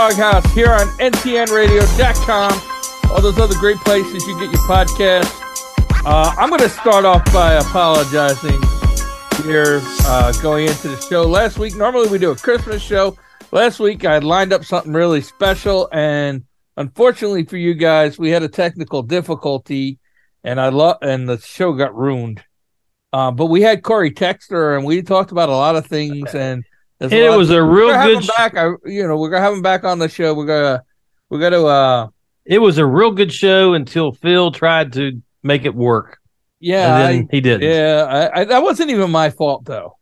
Doghouse here on ntnradio.com. All those other great places you get your podcast. Uh, I'm going to start off by apologizing here uh, going into the show. Last week, normally we do a Christmas show. Last week, I lined up something really special, and unfortunately for you guys, we had a technical difficulty, and I love and the show got ruined. Uh, but we had Corey Texter, and we talked about a lot of things, and it was a real good. Sh- back, I, you know, we're gonna have him back on the show. We're gonna, we're gonna. uh It was a real good show until Phil tried to make it work. Yeah, I, he did. Yeah, I, I, that wasn't even my fault though.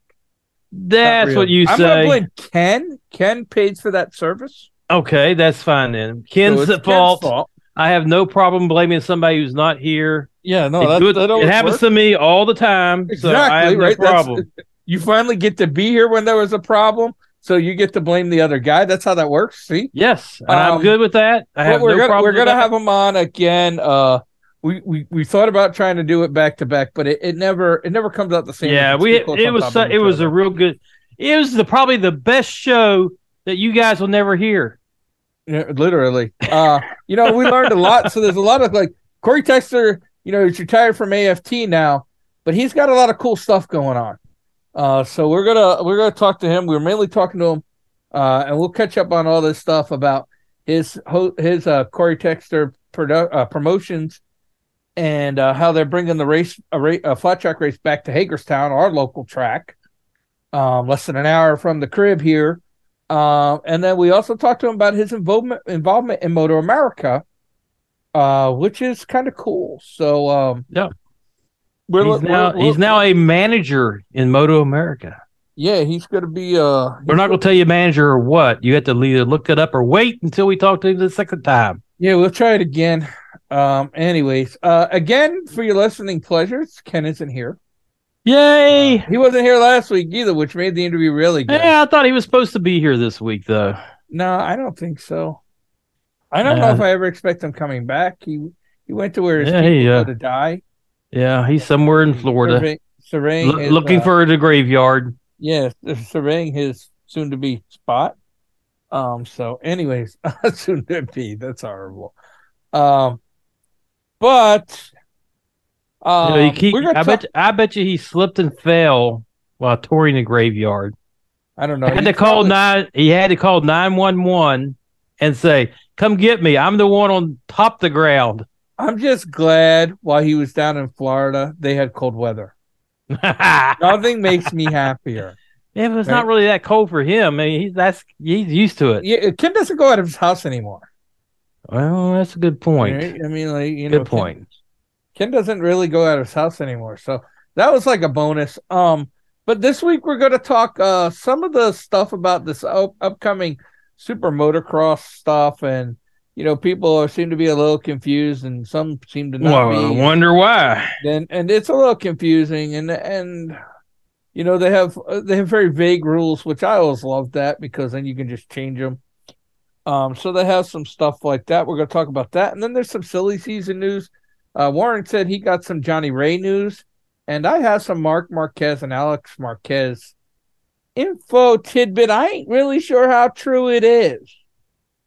That's what you I'm say. I'm gonna blame Ken. Ken paid for that service. Okay, that's fine then. Ken's so at fault. fault. I have no problem blaming somebody who's not here. Yeah, no, it, that, that it happens work. to me all the time. Exactly, so I have no right. problem. That's, you finally get to be here when there was a problem, so you get to blame the other guy. That's how that works. See? Yes, and um, I'm good with that. I have we're no gonna, problem. We're gonna have him on again. Uh, we, we we thought about trying to do it back to back, but it, it never it never comes out the same. Yeah, we it was so, it was other. a real good. It was the probably the best show that you guys will never hear. Yeah, literally. Uh, you know, we learned a lot. So there's a lot of like Corey Texter. You know, he's retired from AFT now, but he's got a lot of cool stuff going on. Uh, so we're gonna we're gonna talk to him. We're mainly talking to him, uh, and we'll catch up on all this stuff about his his uh, Corey Texter produ- uh, promotions and uh, how they're bringing the race a, ra- a flat track race back to Hagerstown, our local track, um, less than an hour from the crib here. Uh, and then we also talked to him about his involvement involvement in Moto America, uh, which is kind of cool. So um, yeah, we're, he's now we're, he's now a manager in Moto America. Yeah, he's going to be. Uh, we're not going to tell you manager or what. You have to either look it up or wait until we talk to him the second time. Yeah, we'll try it again. Um, anyways, uh, again for your listening pleasures, Ken isn't here. Yay! He wasn't here last week either, which made the interview really good. Yeah, I thought he was supposed to be here this week, though. No, I don't think so. I don't uh, know if I ever expect him coming back. He he went to where his yeah, people uh, to die. Yeah, he's somewhere in Florida, surveying, surveying L- his, looking uh, for the graveyard. Yeah, surveying his soon-to-be spot. Um. So, anyways, soon to be. That's horrible. Um. But um, you know, keep, I bet you, I bet you he slipped and fell while touring the graveyard. I don't know. He had to call nine. He had to call nine one one and say, "Come get me. I'm the one on top the ground." I'm just glad while he was down in Florida, they had cold weather. Nothing makes me happier. Yeah, but it's right? not really that cold for him. I mean, he's that's he's used to it. Yeah, Kim doesn't go out of his house anymore. Well, that's a good point. Right? I mean, like you good know, point. Ken, Ken doesn't really go out of his house anymore, so that was like a bonus. Um, but this week we're going to talk uh some of the stuff about this up- upcoming super motocross stuff, and you know, people are, seem to be a little confused, and some seem to not well, be. I wonder why. And and it's a little confusing, and and you know they have they have very vague rules, which I always love that because then you can just change them. Um, so they have some stuff like that. We're going to talk about that, and then there's some silly season news. Uh, Warren said he got some Johnny Rea news, and I have some Marc Marquez and Alex Marquez info tidbit. I ain't really sure how true it is.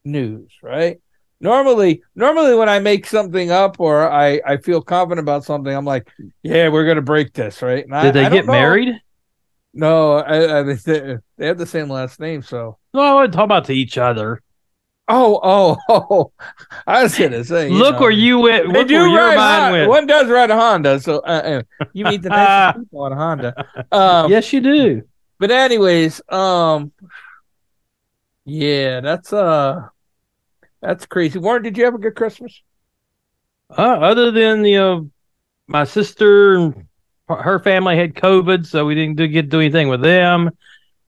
News, right? Normally, normally when I make something up or I I feel confident about something, I'm like, yeah, we're gonna break this, right? And Did I, they I get married? No, I, they, they have the same last name, so. No, I would talk about to each other. Oh, oh, oh! I was gonna say. look know, where you went. Look do where your ride mind went. One does ride a Honda, so uh, uh, you meet the best people on a Honda. Um, yes, you do. But anyways, um, yeah, that's uh, that's crazy. Warren, did you have a good Christmas? Uh, other than you know, my sister and her family had COVID, so we didn't do, get to do anything with them.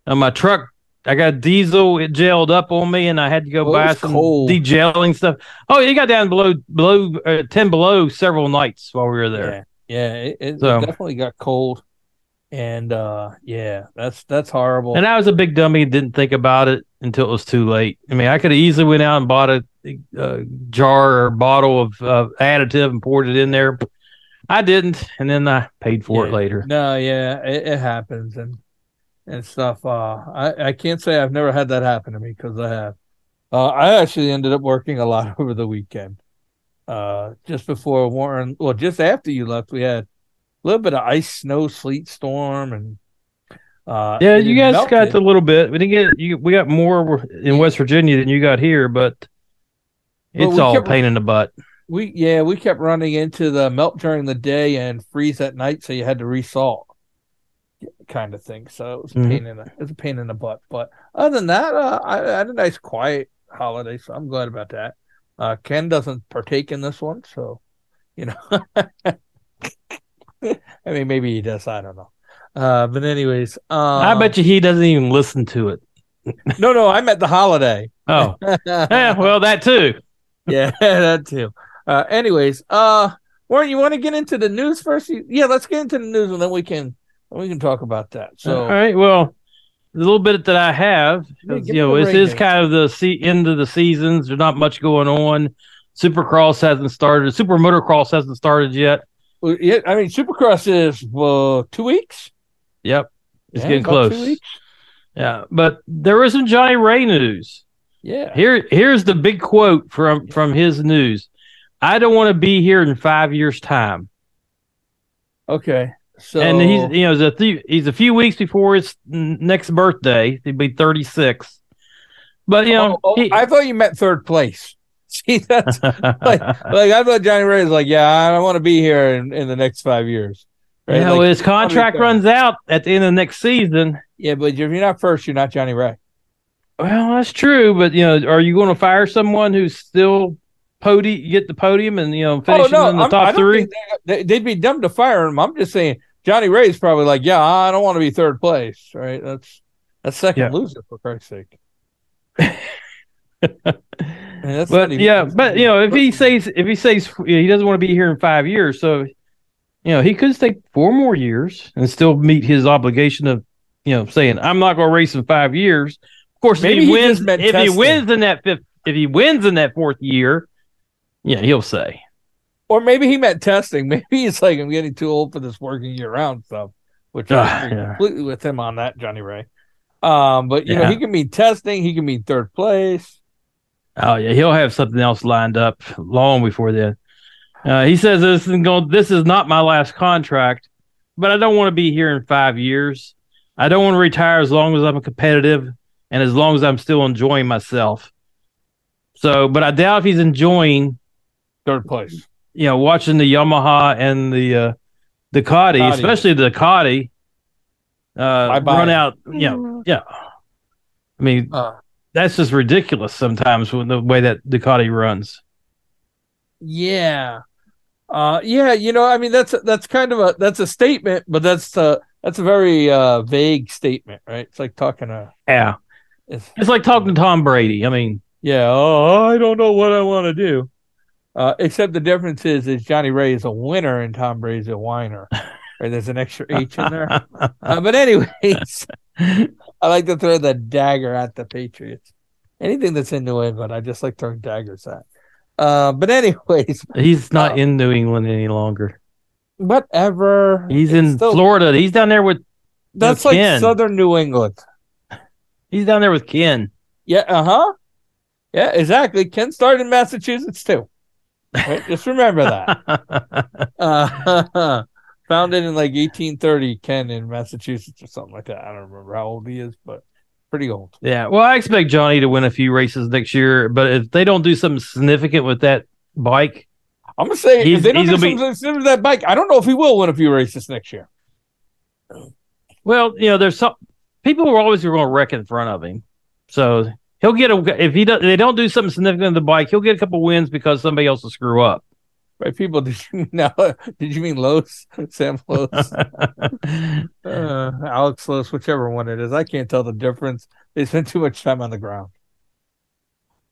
And my truck I got diesel it gelled up on me, and I had to go Oh, buy some cold. degelling stuff. Oh, it got down below below uh, ten below several nights while we were there. Yeah, yeah, it, it, So- it definitely got cold, and uh, yeah, that's that's horrible. And I was a big dummy, didn't think about it until it was too late. I mean, I could have easily went out and bought a, a jar or bottle of uh, additive and poured it in there. I didn't, and then I paid for it later. No, yeah, it, it happens and and stuff. Uh, I I can't say I've never had that happen to me because I have. Uh, I actually ended up working a lot over the weekend. Uh, just before Warren, well, just after you left, we had a little bit of ice, snow, sleet, storm, and uh, Yeah, you guys melted. got a little bit. We didn't get you. We got more in West Virginia than you got here, but it's all kept- pain in the butt. we yeah we kept running into the melt during the day and freeze at night, so you had to resalt, kind of thing. So it was a Mhm. pain in the it was a pain in the butt. But other than that, uh, I, I had a nice quiet holiday, so I'm glad about that. Uh, Ken doesn't partake in this one, so you know. I mean, maybe he does. I don't know. Uh, but anyways, um, I bet you he doesn't even listen to it. No, no, I meant the holiday. Oh, yeah, well, that too. yeah, that too. Uh, anyways, uh, Warren, you want to get into the news first? Yeah, let's get into the news, and then we can we can talk about that. So, all right. Well, the little bit that I have, Yeah, you know, this is kind of the se- end of the seasons. There's not much going on. Supercross hasn't started. Super motocross hasn't started yet. Well, yeah, I mean, Supercross is well two weeks. Yep, it's Yeah, getting about two close. weeks. Yeah, but there is some Johnny Rea news. Yeah, Here, here's the big quote from from his news. I don't want to be here in five years' time. okay. So, and he's you know he's a few, he's a few weeks before his next birthday. He'd be 36. But you oh, know, oh, oh, he- I thought you meant third place. See, that's like, like I thought Johnny Rea was like, yeah, I don't want to be here in, in the next five years. Right? know, Like, his contract runs out at the end of the next season. yeah, but if you're not first, you're not Johnny Rea. Well, that's true, but you know, are you going to fire someone who's still podi get the podium and you know oh, finishing in the Oh, I'm- top three? they, they'd be dumb to fire him. I'm just saying Johnny Rea's probably like, yeah, I don't want to be third place. Right? That's that's second Yeah. loser for Christ's sake. But yeah, but you know, if he says if he says he doesn't want to be here in five years, so you know he could stay four more years and still meet his obligation of you know saying I'm not going to race in five years. Of course, Maybe if he he wins, if he wins in that fifth, if he wins in that fourth year, yeah, he'll say. or maybe he meant testing. Maybe he's like, I'm getting too old for this working year round stuff, which I Ah, yeah. completely with him on that, Johnny Rea. Um, but you know, he can mean testing, he can mean third place. Oh yeah, he'll have something else lined up long before then. Uh, he says this is going. This is not my last contract, but I don't want to be here in five years. I don't want to retire as long as I'm competitive and as long as I'm still enjoying myself. So, but I doubt if he's enjoying, Third place. you know, watching the Yamaha and the uh, Ducati, Ducati. especially the Ducati, uh, Bye-bye. run out. You know, yeah. I mean, Uh, that's just ridiculous sometimes with the way that Ducati runs. Yeah. Uh yeah, you know, I mean that's that's kind of a that's a statement, but that's uh that's a very uh vague statement, right? It's like talking to Yeah. it's, It's like talking to Tom Brady. I mean, yeah, oh, I don't know what I want to do. Uh except the difference is is Johnny Rea is a winner and Tom Brady's a whiner. Right? There's an extra H in there. Uh, but anyways, I like to throw the dagger at the Patriots. Anything that's in New England, I just like throwing daggers at. Uh, but anyways, he's not Uh, in New England any longer. whatever. He's It's in still- Florida. He's down there with That's No, like Ken. southern New England. he's down there with Ken. Yeah, uh huh. Yeah, exactly. Ken started in Massachusetts too. Right? Just remember that. Uh, founded in like 1830, Ken in Massachusetts or something like that. I don't remember how old he is, but pretty old. yeah. Well, I expect Johnny to win a few races next year, but if they don't do something significant with that bike, I'm gonna say He's- if they don't do gonna be- something similar to that bike, I don't know if he will win a few races next year. well, you know, there's some people who are always going to wreck in front of him. So he'll get a if he does they don't do something significant with the bike, he'll get a couple wins because somebody else will screw up. Right, people? Did you no? Did you mean Lowes? Sam Lowes? uh, Alex Lowes, whichever one it is. I can't tell the difference. They spend too much time on the ground.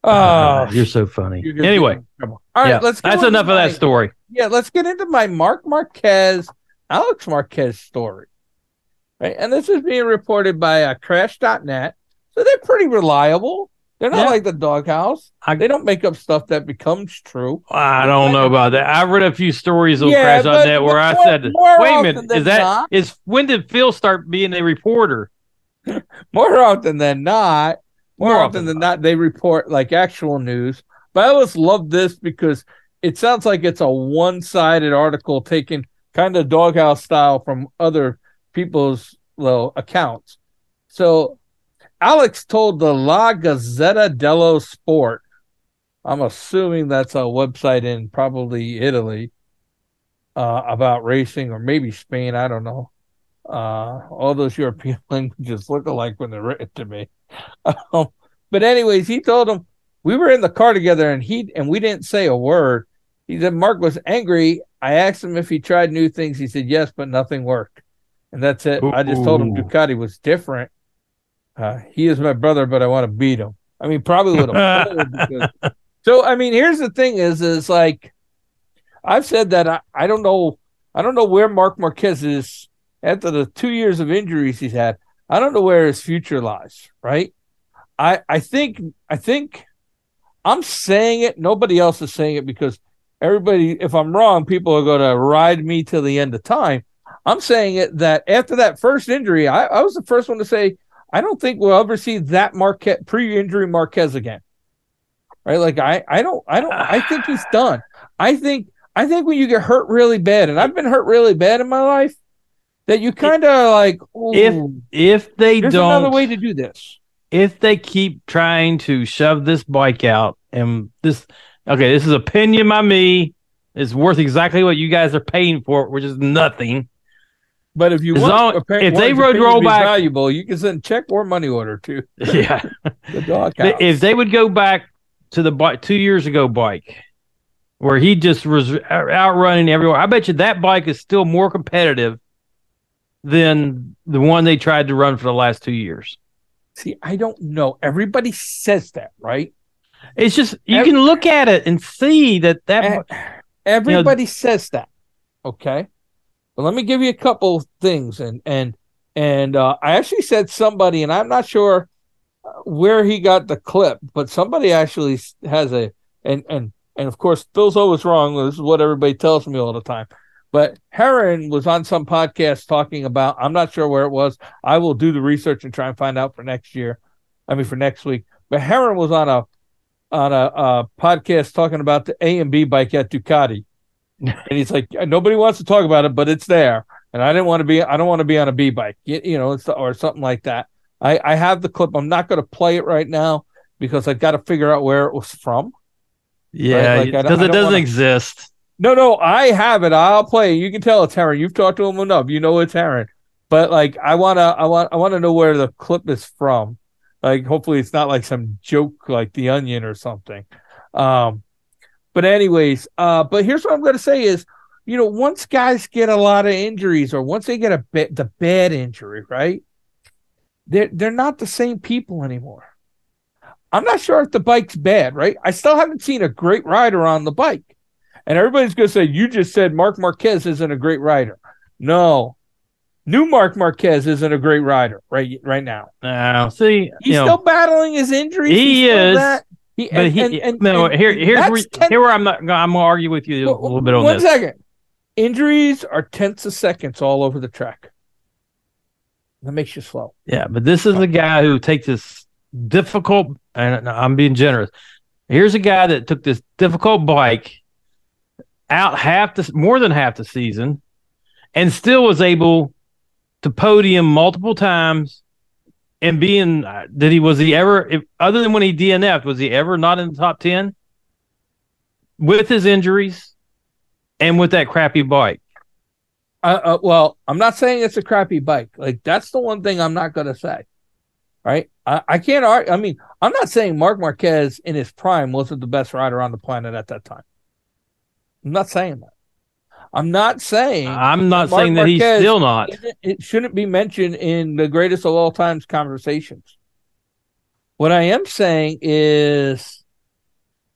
Oh, you're so funny. You're Anyway, get in trouble. all right, yeah, let's. that's enough of my- that story. Yeah, let's get into my Marc Marquez, Alex Marquez story. Right, and this is being reported by uh, Crash.net, so they're pretty reliable. They're not Yeah. like the doghouse. I- they don't make up stuff that becomes true. I don't know about that. I've read a few stories on Yeah, Crash on that where I said, "Wait a minute, is that not- is when did Phil start being a reporter?" More often than not, more, More often often than not, they report like actual news. But I always love this because it sounds like it's a one-sided article taken kind of doghouse style from other people's well accounts. So Alex told the La Gazzetta dello Sport. I'm assuming that's a website in probably Italy uh, about racing or maybe Spain. I don't know. Uh, all those European languages look alike when they're written to me. Um, but anyways, he told him we were in the car together and he and we didn't say a word. He said Marc was angry. I asked him if he tried new things. He said yes, but nothing worked. And that's it. I just told him Ducati was different. Uh, he is my brother, but I want to beat him. I mean, probably would have. so I mean, here's the thing: is is like I've said that I, I don't know I don't know where Marc Marquez is after the two years of injuries he's had. I don't know where his future lies. Right? I I think I think I'm saying it. Nobody else is saying it because everybody. If I'm wrong, people are going to ride me till the end of time. I'm saying it that after that first injury, I, I was the first one to say I don't think we'll ever see that Marquez pre-injury Marquez again. Right? Like I, I don't, I don't, I think he's done. I think, I think when you get hurt really bad, and I've been hurt really bad in my life, that you kind of like, If if they there's don't, There's another way to do this. if they keep trying to shove this bike out and this okay this is opinion by me it's worth exactly what you guys are paying for which is nothing But if you As want, long- if they opinion roll back- valuable, you can send check or money order to yeah the dog house. if they would go back to the bike two years ago bike where he just was outrunning everyone i bet you that bike is still more competitive than the one they tried to run for the last two years See, I don't know. Everybody says that, right? it's just you Ev- can look at it and see that that eh, E- bi- Everybody says that. Okay. But let me give you a couple things and and and uh, I actually said somebody and I'm not sure uh, where he got the clip, but somebody actually has a and and and of course Phil's always wrong. This is what everybody tells me all the time. But Herrin was on some podcast talking about I'm not sure where it was. I will do the research and try and find out for next year. I mean for next week. But Herrin was on a on a, uh podcast talking about the A and B bike at Ducati, and he's like, nobody wants to talk about it, but it's there, and I didn't want to be, I don't want to be on a B bike, you, you know, it's, or something like that. I I have the clip. I'm not going to play it right now because I've got to figure out where it was from. yeah like, I don't- because it doesn't wanna- exist No, no, I have it. I'll play. it. You can tell it's Herrin. You've talked to him enough. You know it's Herrin. But like, I wanna, I want, I want to know where the clip is from. Like, hopefully, it's not like some joke like The Onion or something. Um, but anyways, uh, but here's what I'm gonna say is, you know, once guys get a lot of injuries or once they get a bit the bad injury, right? They're they're not the same people anymore. I'm not sure if the bike's bad, right? I still haven't seen a great rider on the bike. And everybody's going to say, you just said Marc Marquez isn't a great rider. No, new Marc Marquez isn't a great rider right right now. now see He's you know, still battling his injuries. He is, that. He, but and- he and- and- no here here's where, 10 here where I'm not I'm gonna argue with you a little bit on One this. second. Injuries are tenths of seconds all over the track. That makes you slow. Yeah, but this is a guy who takes this difficult, and I'm being generous. Here's a guy that took this difficult bike out half the more than half the season, and still was able to podium multiple times. And being uh, did he was he ever if, other than when he DNF'd was he ever not in the top ten with his injuries and with that crappy bike? Uh, uh, well, I'm not saying it's a crappy bike. Like that's the one thing I'm not going to say. Right? I, I can't argue. I mean, I'm not saying Marc Marquez in his prime wasn't the best rider on the planet at that time. I'm not saying that. I'm not saying I'm not saying that he's still not. it, shouldn't be mentioned in the greatest of all times conversations. What I am saying is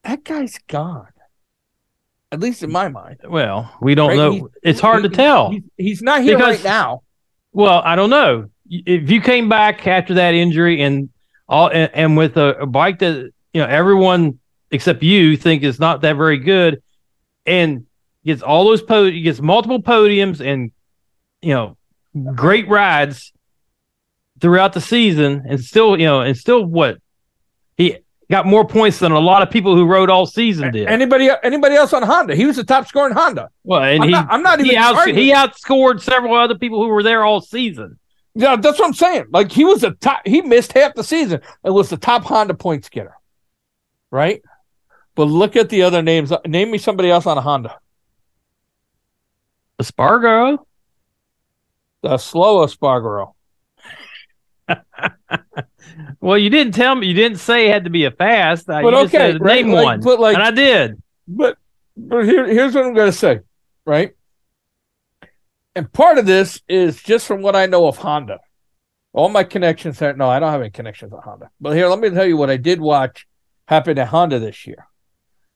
that guy's gone. At least in my mind. Well, we don't Right, know. he's- It's hard to tell. He's, he's not here Because- right now. Well, I don't know. If you came back after that injury and all and, and with a, a bike that you know everyone except you think is not that very good, and gets all those po- he gets multiple podiums and you know great rides throughout the season, and still you know and still what He got more points than a lot of people who rode all season did. Anybody anybody else on Honda? He was the top scorer in Honda. well, and I'm he not- I'm not he, even outs- he outscored several other people who were there all season. Yeah, that's what I'm saying. Like he was the top. He missed half the season and was the top Honda points getter, right? But look at the other names. Name me somebody else on a Honda. Espargaro. The slow Espargaro. Well, you didn't tell me. You didn't say it had to be a fast. Uh, But you just okay, said right, name like, one, but like- and I did. But but here, here's what I'm going to say, right? And part of this is just from what I know of Honda. All my connections are no, I don't have any connections with Honda. But here, let me tell you what I did watch happen at Honda this year.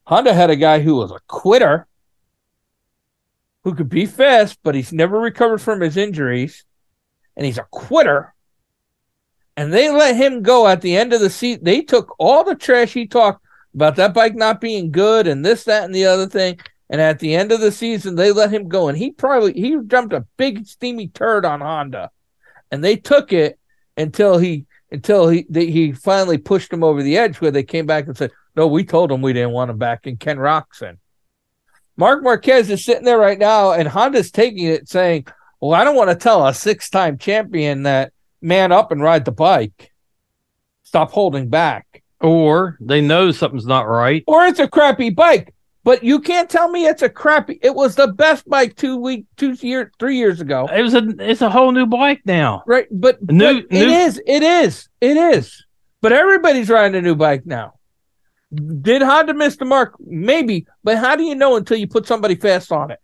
Honda had a guy who was a quitter, who could be fast, but he's never recovered from his injuries, and he's a quitter. And they let him go at the end of the season. They took all the trash he talked about that bike not being good and this, that, and the other thing. And at the end of the season, they let him go. And he probably he jumped a big steamy turd on Honda. And they took it until he until he they, he finally pushed him over the edge where they came back and said, No, we told him we didn't want him back. And Ken Roczen. Marc Marquez is sitting there right now, and Honda's taking it saying, Well, I don't want to tell a six time champion that man up and ride the bike. Stop holding back Or they know something's not right. or it's a crappy bike. But you can't tell me it's a crappy. It was the best bike two week, two year, three years ago, It was a. It's a whole new bike now. right? But, New- but new- it is, it is, it is. But everybody's riding a new bike now. Did Honda miss the mark? Maybe, but how do you know until you put somebody fast on it?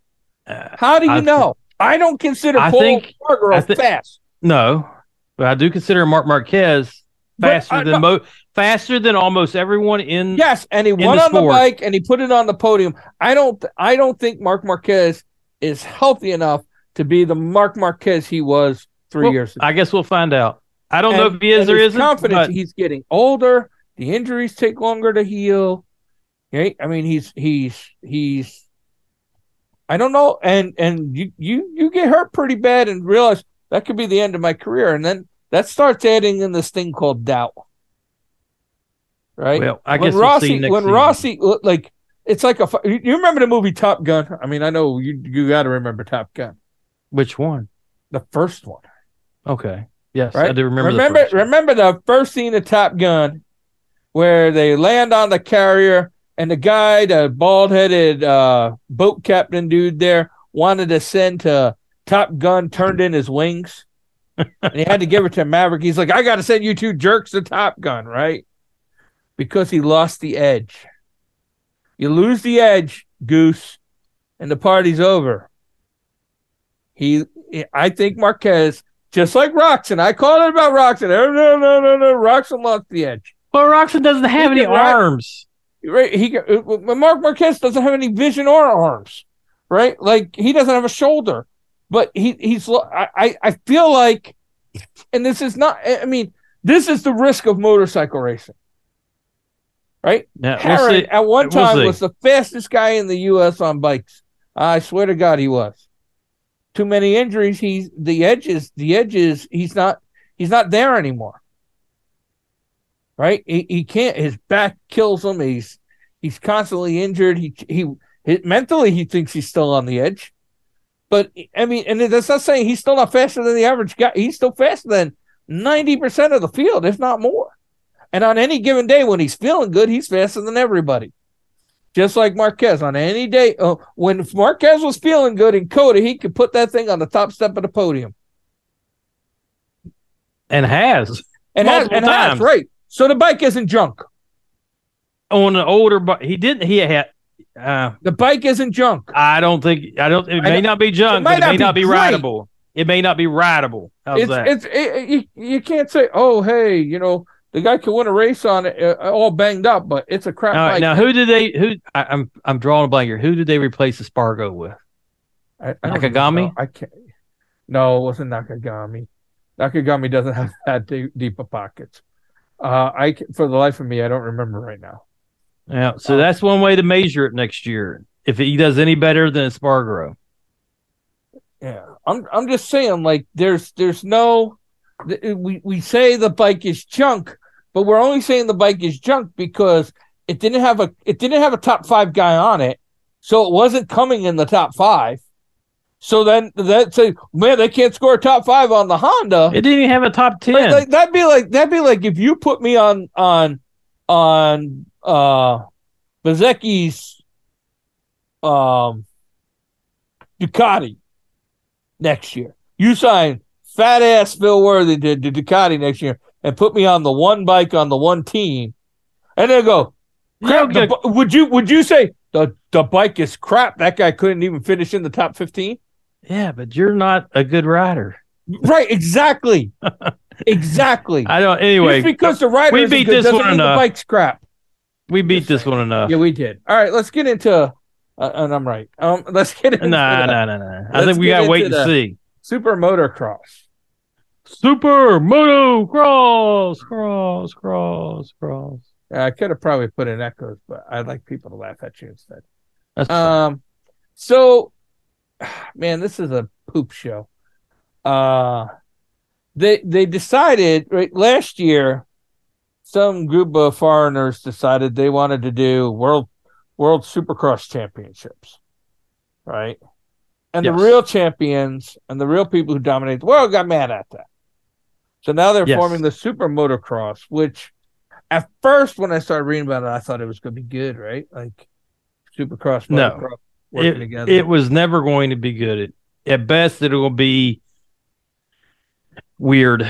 Uh, How do you I know? I don't consider I Paul think- I thi- fast. no, but I do consider Marc Marquez But faster I- than mo- faster than almost everyone in. Yes, and he won the on the bike and he put it on the podium. I don't I don't think Marc Marquez is healthy enough to be the Marc Marquez he was three Well, years ago. I guess we'll find out. I don't know if he is or isn't. Confidence. but He's getting older. The injuries take longer to heal. Right? I mean, he's he's he's. I don't know, and and you you you get hurt pretty bad and realize that could be the end of my career, and then that starts adding in this thing called doubt. Right? well, I when guess we'll Rossi next when season. Rossi like it's like a you remember the movie Top Gun? I mean, I know you you got to remember Top Gun, Which one? the first one. Okay. Yes, right? I do remember. the Remember, first remember the first scene of Top Gun, where they land on the carrier, and the guy, the bald-headed uh, boat captain dude there, wanted to send to Top Gun, turned in his wings, and he had to give it to Maverick. He's like, "I got to send you two jerks to Top Gun, right?" Because he lost the edge. You lose the edge, Goose, and the party's over. He, I think Marquez just like Roczen. I called it about Roczen. No, no, no, no, no. Roczen lost the edge. Well, Roczen doesn't have He any arms. Right? He uh, Marc Marquez doesn't have any vision or arms. Right? Like he doesn't have a shoulder. But he he's I I- feel like, and this is not. I mean, this is the risk of motorcycle racing. Right? Yeah, we'll at one We'll time see. was the fastest guy in the U.S. on bikes. I swear to God, he was. Too many injuries. He's the edges. The edges. He's not. He's not there anymore. Right? He, he can't. His back kills him. He's he's constantly injured. He he, he mentally he thinks he's still on the edge. But I mean, and that's not saying he's still not faster than the average guy. He's still faster than ninety percent of the field, if not more. And on any given day when he's feeling good, he's faster than everybody. Just like Marquez on any day. Oh, when Marquez was feeling good in COTA, he could put that thing on the top step of the podium. and has And has, Multiple and has, times. right. So the bike isn't junk. on an older, but he didn't. He had. Uh, The bike isn't junk. I don't think. I don't. It may not be junk, might but it may not not be be great. rideable. It may not be rideable. How's it's that? it's it, you, you can't say, oh hey, you know the guy can win a race on it uh, all banged up, but it's a crap All right, bike. now who did they? Who I, I'm I'm drawing a blank here. Who did they replace Espargaro with? I, I Nakagami? I can't. No, it wasn't Nakagami. Nakagami doesn't have that deep, deep of pockets. Uh, I ca- for the life of me, I don't remember right now. Yeah, so Oh. that's one way to measure it next year. If he does any better than Espargaro, Yeah, I'm I'm just saying, like there's there's no th- we we say the bike is junk, but we're only saying the bike is junk because it didn't have a it didn't have a top five guy on it, so it wasn't coming in the top five. So then that say, man, they can't score a top five on the Honda. It didn't even have a top ten. Like, like, that'd be like that'd be like if you put me on on on uh Bezecchi's um Ducati next year. You sign fat ass Phil Worthy to, to Ducati next year and put me on the one bike on the one team, and then go. Crap, the, would you would you say the the bike is crap? That guy couldn't even finish in the top fifteen. Yeah, but you're not a good rider. Right, exactly, exactly. I don't. Anyway, Just because the rider we beat good this one enough. Bike's crap. we beat this one enough. Yeah, we did. All right, let's get into. Uh, and I'm right. Um, let's get into Nah, the nah, nah, nah. I think we gotta wait and see. super motocross. Super Moto Cross, cross, cross, cross. Uh, I could have probably put in echoes, but I'd like people to laugh at you instead. That's. Um, so, man, this is a poop show. Uh, they they decided right last year. Some group of foreigners decided they wanted to do world world Supercross championships, right? And Yes. the real champions and the real people who dominate the world got mad at that. So now they're Yes. forming the Super Motocross, which at first when I started reading about it, I thought it was going to be good, right? Like Supercross, No. Working it, together. it was never going to be good. It, at best, it will be weird.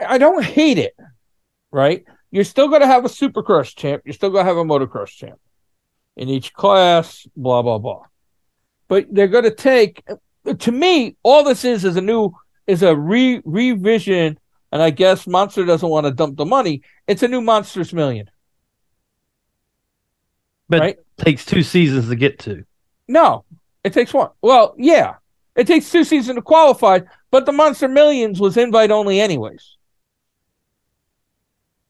I don't hate it, right? You're still going to have a Supercross champ. You're still going to have a motocross champ in each class. Blah blah blah. But they're going to take. To me, all this is is a new is a re revision, and I guess Monster doesn't want to dump the money. It's a new Monsters Million. But Right. takes two seasons to get to. No, it takes one. Well, yeah, it takes two seasons to qualify, but the Monster Millions was invite only, anyways.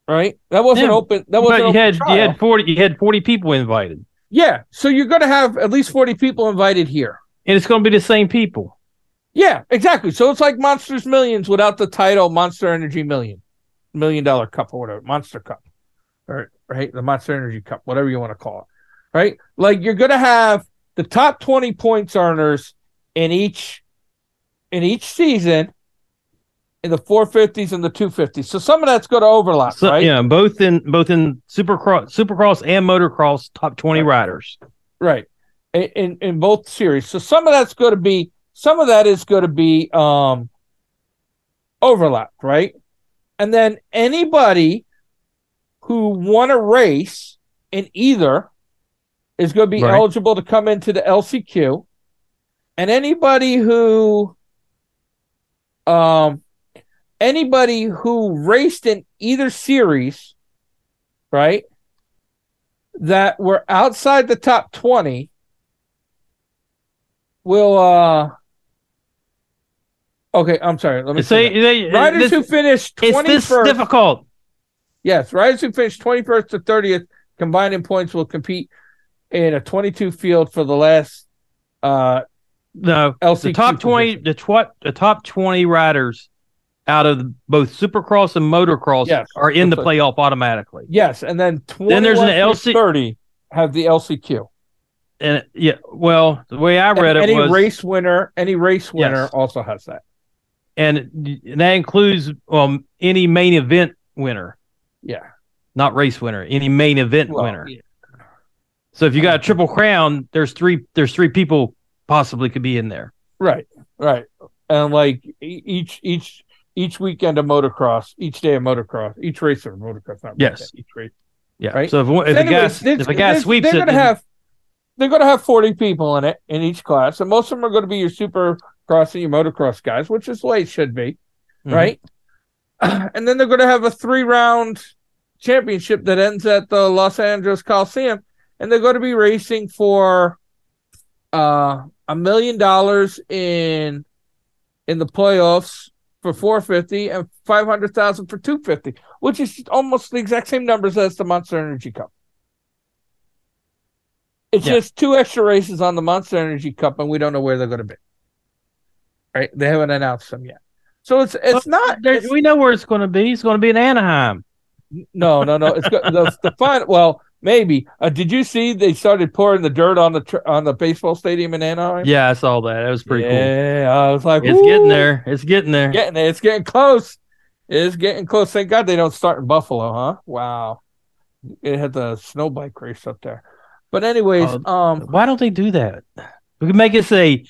Right? That wasn't Yeah, open. That wasn't But you had trial. you had forty you had forty people invited, Yeah, so you're going to have at least 40 people invited here. and it's going to be the same people. Yeah, exactly. So it's like Monsters Millions without the title Monster Energy Million, Million Dollar Cup or whatever, Monster Cup, or right, the Monster Energy Cup, whatever you want to call it. Right? Like you're going to have the top 20 points earners in each in each season in the 450s and the 250s. So some of that's going to overlap, So, right? Yeah, both in both in supercross, supercross and motocross, top twenty Right. riders. right in, in both series so some of that's going to be some of that is going to be um overlap right and then anybody who won a race in either is going to be Right. eligible to come into the lcq and anybody who um anybody who raced in either series right that were outside the top 20 will uh okay i'm sorry let me Say riders this- who finished it's this 21st difficult. Yes riders who finished 21st to 30th combined in points will compete in a 22 field for the last uh No, LCQ the top twenty, position. the tw- the top twenty riders out of both Supercross and Motocross Yes, are in the playoff automatically. yes and then 21 Then there's an LC 30 have the lcq And yeah, well, the way I read And it any was, race winner any race winner Yes. also has that and that includes um any main event winner, yeah not race winner, any main event Well, winner. yeah. So if you got a triple crown, there's three there's three people possibly could be in there. Right, right, and like each each each weekend of motocross, each day of motocross, each race of motocross, not Yes. weekend, each race. Yeah. Right. So if, if So a guy if a guy this- sweeps they're it, gonna then- have they're gonna have forty people in it in each class, and most of them are going to be your supercross and your motocross guys, which is the way it should be, Mhm. right? And then they're going to have a three round championship that ends at the Los Angeles Coliseum, and they're going to be racing for uh a million dollars in in the playoffs for 450 and 500,000 for 250, which is almost the exact same numbers as the Monster Energy Cup. It's Yeah. just two extra races on the Monster Energy Cup, and we don't know where they're going to be. Right? They haven't announced them yet. So it's it's not. There- it's- we know where it's going to be. It's going to be in Anaheim. No, no, no. It's got the, the fun. Well, maybe. Uh, did you see they started pouring the dirt on the tr- on the baseball stadium in Anaheim? Yeah, I saw that. That was pretty cool. yeah, I was like, It's getting there. It's getting there. Getting there. It's getting close. It's getting close. Thank God they don't start in Buffalo, huh? Wow. It had the snow bike race up there. But anyways, Oh, um, Why don't they do that? We can make it say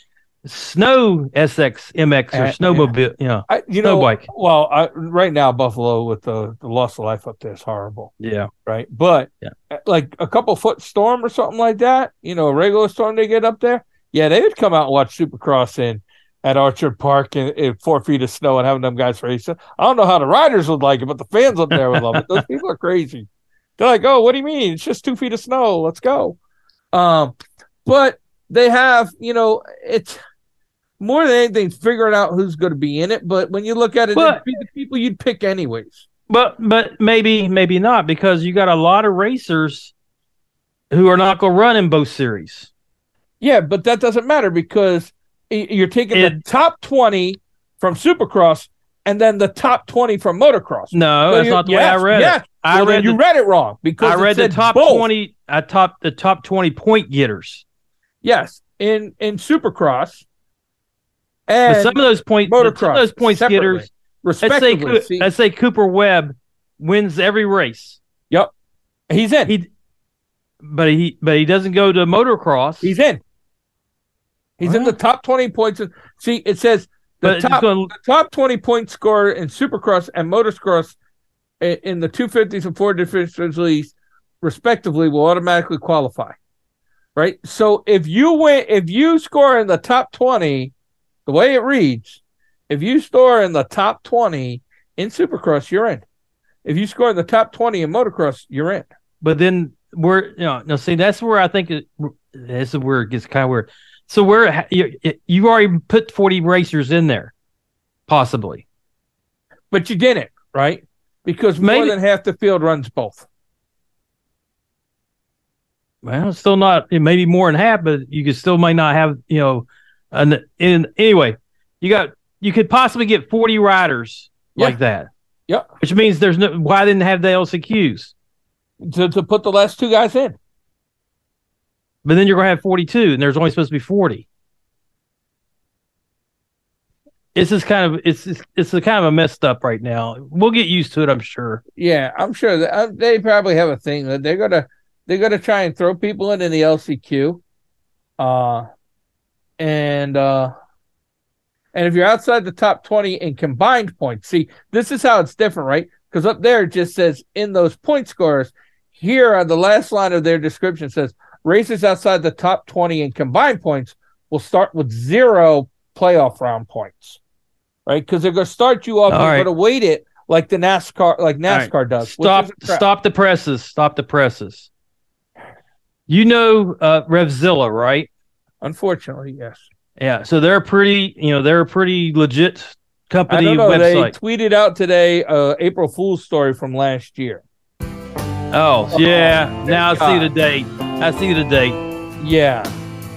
snow SX MX or Uh, snowmobile. You know, I, you Snow know, bike. well, I, right now Buffalo with the, the loss of life up there is horrible. yeah. right? But Yeah. uh, like a couple foot storm or something like that, you know, a regular storm they get up there, yeah, they would come out and watch Supercross in at Orchard Park in, in four feet of snow and having them guys racing. I don't know how the riders would like it, but the fans up there would love it. Those people are crazy. They're like, oh, what do you mean? It's just two feet of snow. Let's go. Um, but they have, you know, it's more than anything figuring out who's going to be in it. But when you look at it, But- it'd be the people you'd pick anyways. But but maybe maybe not because you got a lot of racers who are not going to run in both series. Yeah, but that doesn't matter because you're taking the top 20 from Supercross and then the top 20 from motocross. No, No, that's not the way I read yes. it. I Well, read you the, read it wrong because I read the top both. twenty. I top the top twenty point getters. Yes, in in Supercross But and some of those points, some of those points getters. Let's say let's say Cooper Webb wins every race. Yep, he's in. He, but he but he doesn't go to motocross. he's in. He's in the top 20 points. See, it says the but top going, the top 20 point scorer in Supercross and Motocross i- in the 250s and 450s leagues, respectively, will automatically qualify. Right? So if you win, if you score in the top 20, the way it reads, if you score in the top 20 in Supercross, you're in. If you score in the top 20 in Motocross, you're in. but then we're you know no see that's where I think it, this is where it gets kind of weird. So where you you already put forty racers in there, possibly. But you didn't, right? Because more than half the field runs both. Well, it's still not it maybe more than half, but you could still may not have you know, an in anyway. You got you could possibly get forty riders Yeah. like that. Yeah. Which means there's no why didn't have the LCQs? To, to put the last two guys in. But then you're gonna have forty two, and there's only supposed to be forty. It's just kind of it's it's, it's a kind of a messed up right now. We'll get used to it, I'm sure. Yeah, I'm sure that uh, they probably have a thing that they're gonna they're gonna try and throw people in in the LCQ, uh, and uh, and if you're outside the top twenty in combined points, see this is how it's different, right? Because up there it just says in those point scores. Here on the last line of their description says races outside the top twenty in combined points will start with zero playoff round points, right? Because they're gonna start you off. All They're right. gonna weight it like the NASCAR, like right. NASCAR does. Stop is a crap. stop the presses. Stop the presses. You know uh Revzilla, right? Unfortunately, yes. Yeah. So they're pretty, you know, they're a pretty legit I company don't know. website. They tweeted out today uh, April Fool's story from last year. oh, yeah. Now I see the date. I see the date. Yeah,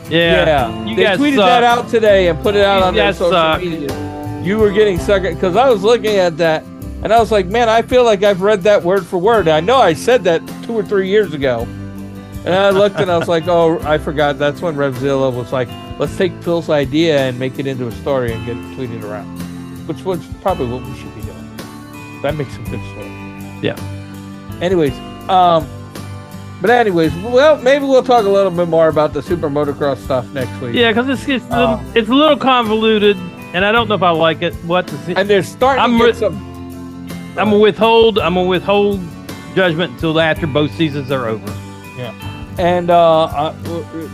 Yeah. You they guys tweeted suck. that out today and put it out You on their social suck. media. You were getting second because I was looking at that and I was like, man, I feel like I've read that word for word. I know I said that two or three years ago. And I looked and I was like, oh, I forgot. That's when Revzilla was like, let's take Phil's idea and make it into a story and get it tweeted around, which was probably what we should be doing. That makes a good story. Yeah. Anyways, um, but anyways, well, maybe we'll talk a little bit more about the super motocross stuff next week. Yeah, because it's it's, Uh, it's a little convoluted, and I don't know if I like it. What to see. And they're starting I'm to re- some. I'm gonna withhold. I'm gonna withhold judgment until after both seasons are over. And uh, uh,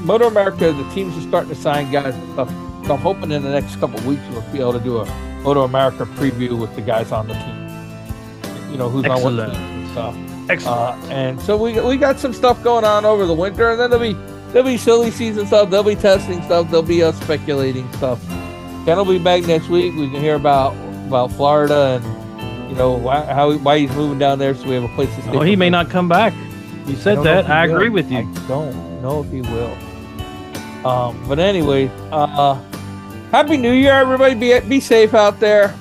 Moto America, the teams are starting to sign guys and stuff. So I'm hoping in the next couple of weeks we'll be able to do a Moto America preview with the guys on the team. You know who's on Excellent. what team and stuff. Excellent. Uh, and so we we got some stuff going on over the winter, and then there'll be there'll be silly season stuff. There'll be testing stuff. There'll be us speculating stuff. Ken will be back next week. We can hear about about Florida and you know why how why he's moving down there, so we have a place to stay. well, he may not come back. You said don't that. I will. agree with you. I don't know if he will. Um, but anyway, uh, happy New Year, everybody. Be be safe out there.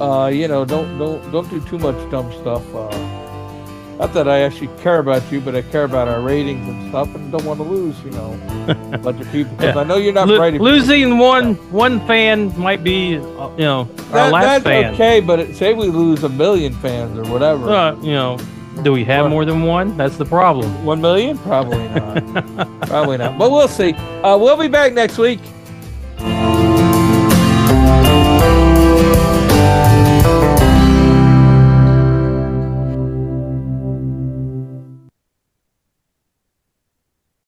Uh, you know, don't don't don't do too much dumb stuff. Uh, not that I actually care about you, but I care about our ratings and stuff, and don't want to lose, you know, a bunch of people. Because Yeah. I know you're not Lo- right. losing one one fan might be, uh, you know, our That, last that's fan. okay, but it, say we lose a million fans or whatever. Uh, you know, do we have more than one? That's the problem. One million? Probably not. Probably not. But we'll see. Uh, we'll be back next week.